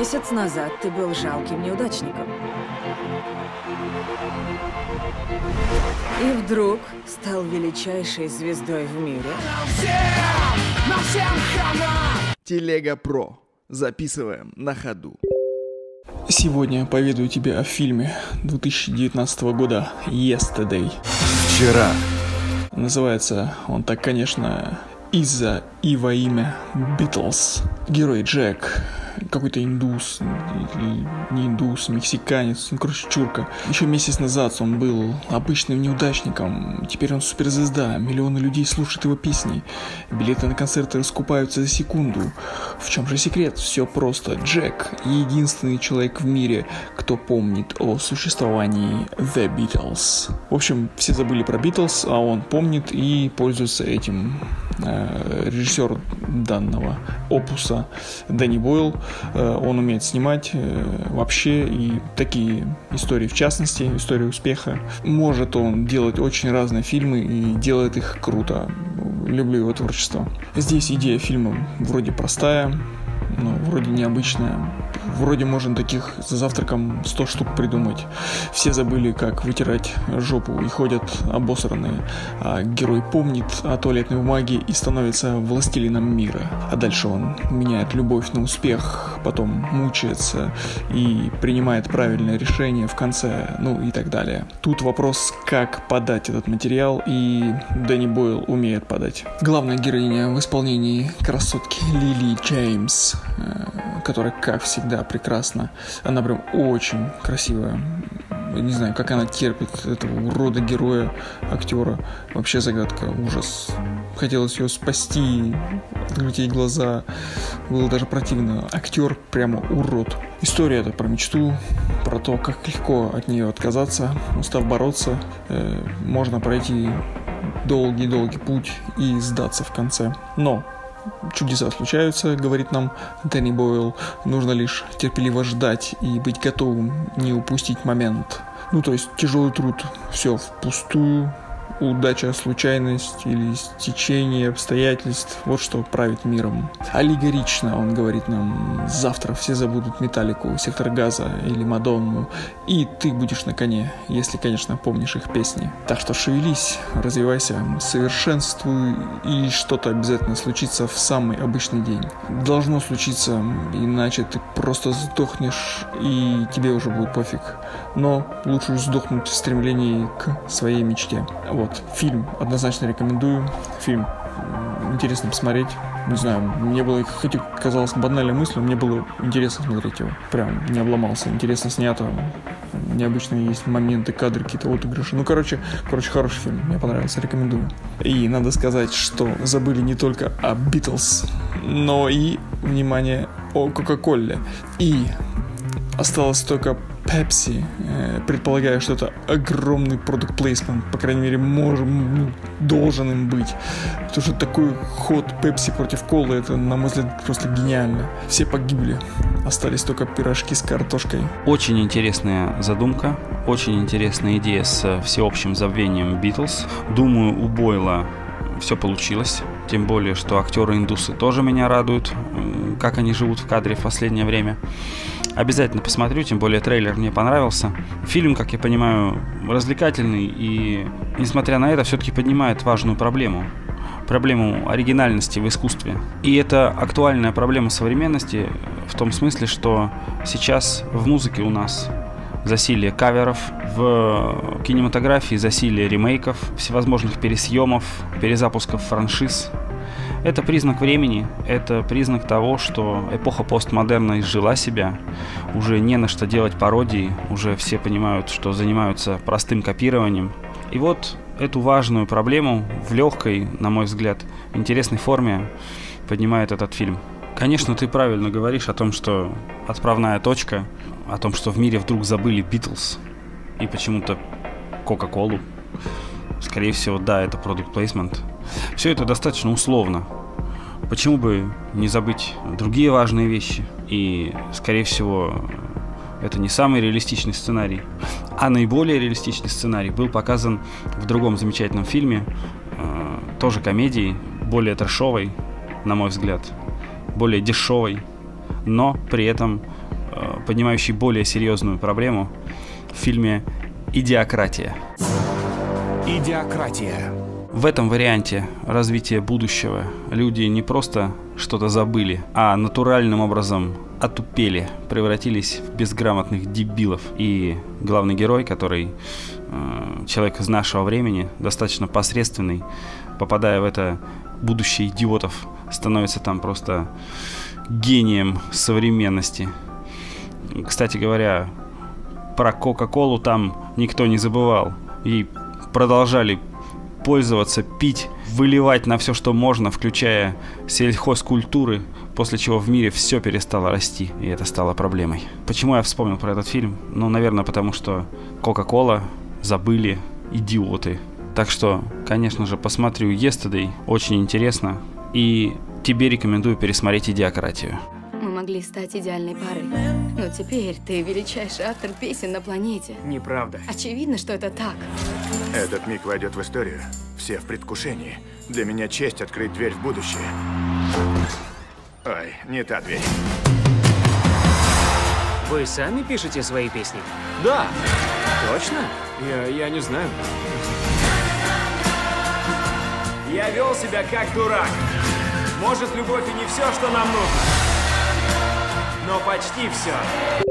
Месяц назад ты был жалким неудачником. И вдруг стал величайшей звездой в мире. Телега Про. Записываем на ходу. Сегодня поведаю тебе о фильме 2019 года «Yesterday». Вчера. Называется он так, конечно, из-за и во имя Битлз. Герой Джек какой-то индус, или не индус, мексиканец, ну, короче, чурка. Еще месяц назад он был обычным неудачником, теперь он суперзвезда, миллионы людей слушают его песни, билеты на концерты раскупаются за секунду. В чем же секрет? Все просто. Джек — единственный человек в мире, кто помнит о существовании The Beatles. В общем, все забыли про Beatles, а он помнит и пользуется этим. Э, режиссер данного опуса Дэнни Бойл Э, он умеет снимать э, вообще и такие истории, в частности, истории успеха. Может он делать очень разные фильмы и делает их круто. Люблю его творчество. Здесь идея фильма вроде простая, но вроде необычная вроде можно таких за завтраком 100 штук придумать. Все забыли, как вытирать жопу и ходят обосранные. А герой помнит о туалетной бумаге и становится властелином мира. А дальше он меняет любовь на успех, потом мучается и принимает правильное решение в конце, ну и так далее. Тут вопрос, как подать этот материал, и Дэнни Бойл умеет подать. Главная героиня в исполнении красотки Лили Джеймс, э, которая, как всегда, прекрасно. Она прям очень красивая. Не знаю, как она терпит этого урода героя, актера. Вообще загадка, ужас. Хотелось ее спасти, открыть ей глаза. Было даже противно. Актер прямо урод. История это про мечту, про то, как легко от нее отказаться, устав бороться. Э, можно пройти долгий-долгий путь и сдаться в конце. Но чудеса случаются, говорит нам Дэнни Бойл. Нужно лишь терпеливо ждать и быть готовым не упустить момент. Ну, то есть тяжелый труд, все впустую, удача, случайность или стечение обстоятельств, вот что правит миром. Аллегорично, он говорит нам, завтра все забудут Металлику, Сектор Газа или Мадонну, и ты будешь на коне, если, конечно, помнишь их песни. Так что шевелись, развивайся, совершенствуй, и что-то обязательно случится в самый обычный день. Должно случиться, иначе ты просто сдохнешь, и тебе уже будет пофиг. Но лучше сдохнуть в стремлении к своей мечте. Вот, фильм однозначно рекомендую. Фильм интересно посмотреть. Не знаю, мне было, хоть и казалось банальной мыслью, мне было интересно смотреть его. Прям не обломался. Интересно снято. Необычные есть моменты, кадры, какие-то отыгрыши. Ну, короче, короче, хороший фильм. Мне понравился, рекомендую. И надо сказать, что забыли не только о Битлз, но и, внимание, о Кока-Коле. И осталось только Pepsi. Э, предполагаю, что это огромный продукт плейсмент, по крайней мере, может, ну, должен им быть. Потому что такой ход Pepsi против колы, это, на мой взгляд, просто гениально. Все погибли. Остались только пирожки с картошкой. Очень интересная задумка, очень интересная идея с всеобщим забвением Битлз. Думаю, у Бойла все получилось. Тем более, что актеры-индусы тоже меня радуют, как они живут в кадре в последнее время. Обязательно посмотрю, тем более трейлер мне понравился. Фильм, как я понимаю, развлекательный и, несмотря на это, все-таки поднимает важную проблему проблему оригинальности в искусстве. И это актуальная проблема современности в том смысле, что сейчас в музыке у нас засилие каверов, в кинематографии засилие ремейков, всевозможных пересъемов, перезапусков франшиз. Это признак времени, это признак того, что эпоха постмодерна изжила себя, уже не на что делать пародии, уже все понимают, что занимаются простым копированием. И вот эту важную проблему в легкой, на мой взгляд, интересной форме поднимает этот фильм. Конечно, ты правильно говоришь о том, что отправная точка, о том, что в мире вдруг забыли Битлз и почему-то Кока-Колу. Скорее всего, да, это продукт плейсмент. Все это достаточно условно. Почему бы не забыть другие важные вещи? И, скорее всего, это не самый реалистичный сценарий. А наиболее реалистичный сценарий был показан в другом замечательном фильме, э, тоже комедии, более трэшовой, на мой взгляд, более дешевой, но при этом э, поднимающий более серьезную проблему в фильме «Идиократия». Идиократия. В этом варианте развития будущего люди не просто что-то забыли, а натуральным образом отупели, превратились в безграмотных дебилов. И главный герой, который э, человек из нашего времени, достаточно посредственный, попадая в это будущее идиотов, становится там просто гением современности. Кстати говоря, про Кока-Колу там никто не забывал. И продолжали пользоваться, пить, выливать на все, что можно, включая сельхозкультуры, после чего в мире все перестало расти, и это стало проблемой. Почему я вспомнил про этот фильм? Ну, наверное, потому что Кока-Кола забыли идиоты. Так что, конечно же, посмотрю Yesterday, очень интересно. И тебе рекомендую пересмотреть «Идиократию». Мы могли стать идеальной парой. Но теперь ты величайший автор песен на планете. Неправда. Очевидно, что это так. Этот миг войдет в историю. Все в предвкушении. Для меня честь открыть дверь в будущее. Ой, не та дверь. Вы сами пишете свои песни? Да, Точно? Я, я не знаю. Я вел себя как дурак. Может, любовь и не все, что нам нужно. Но почти все.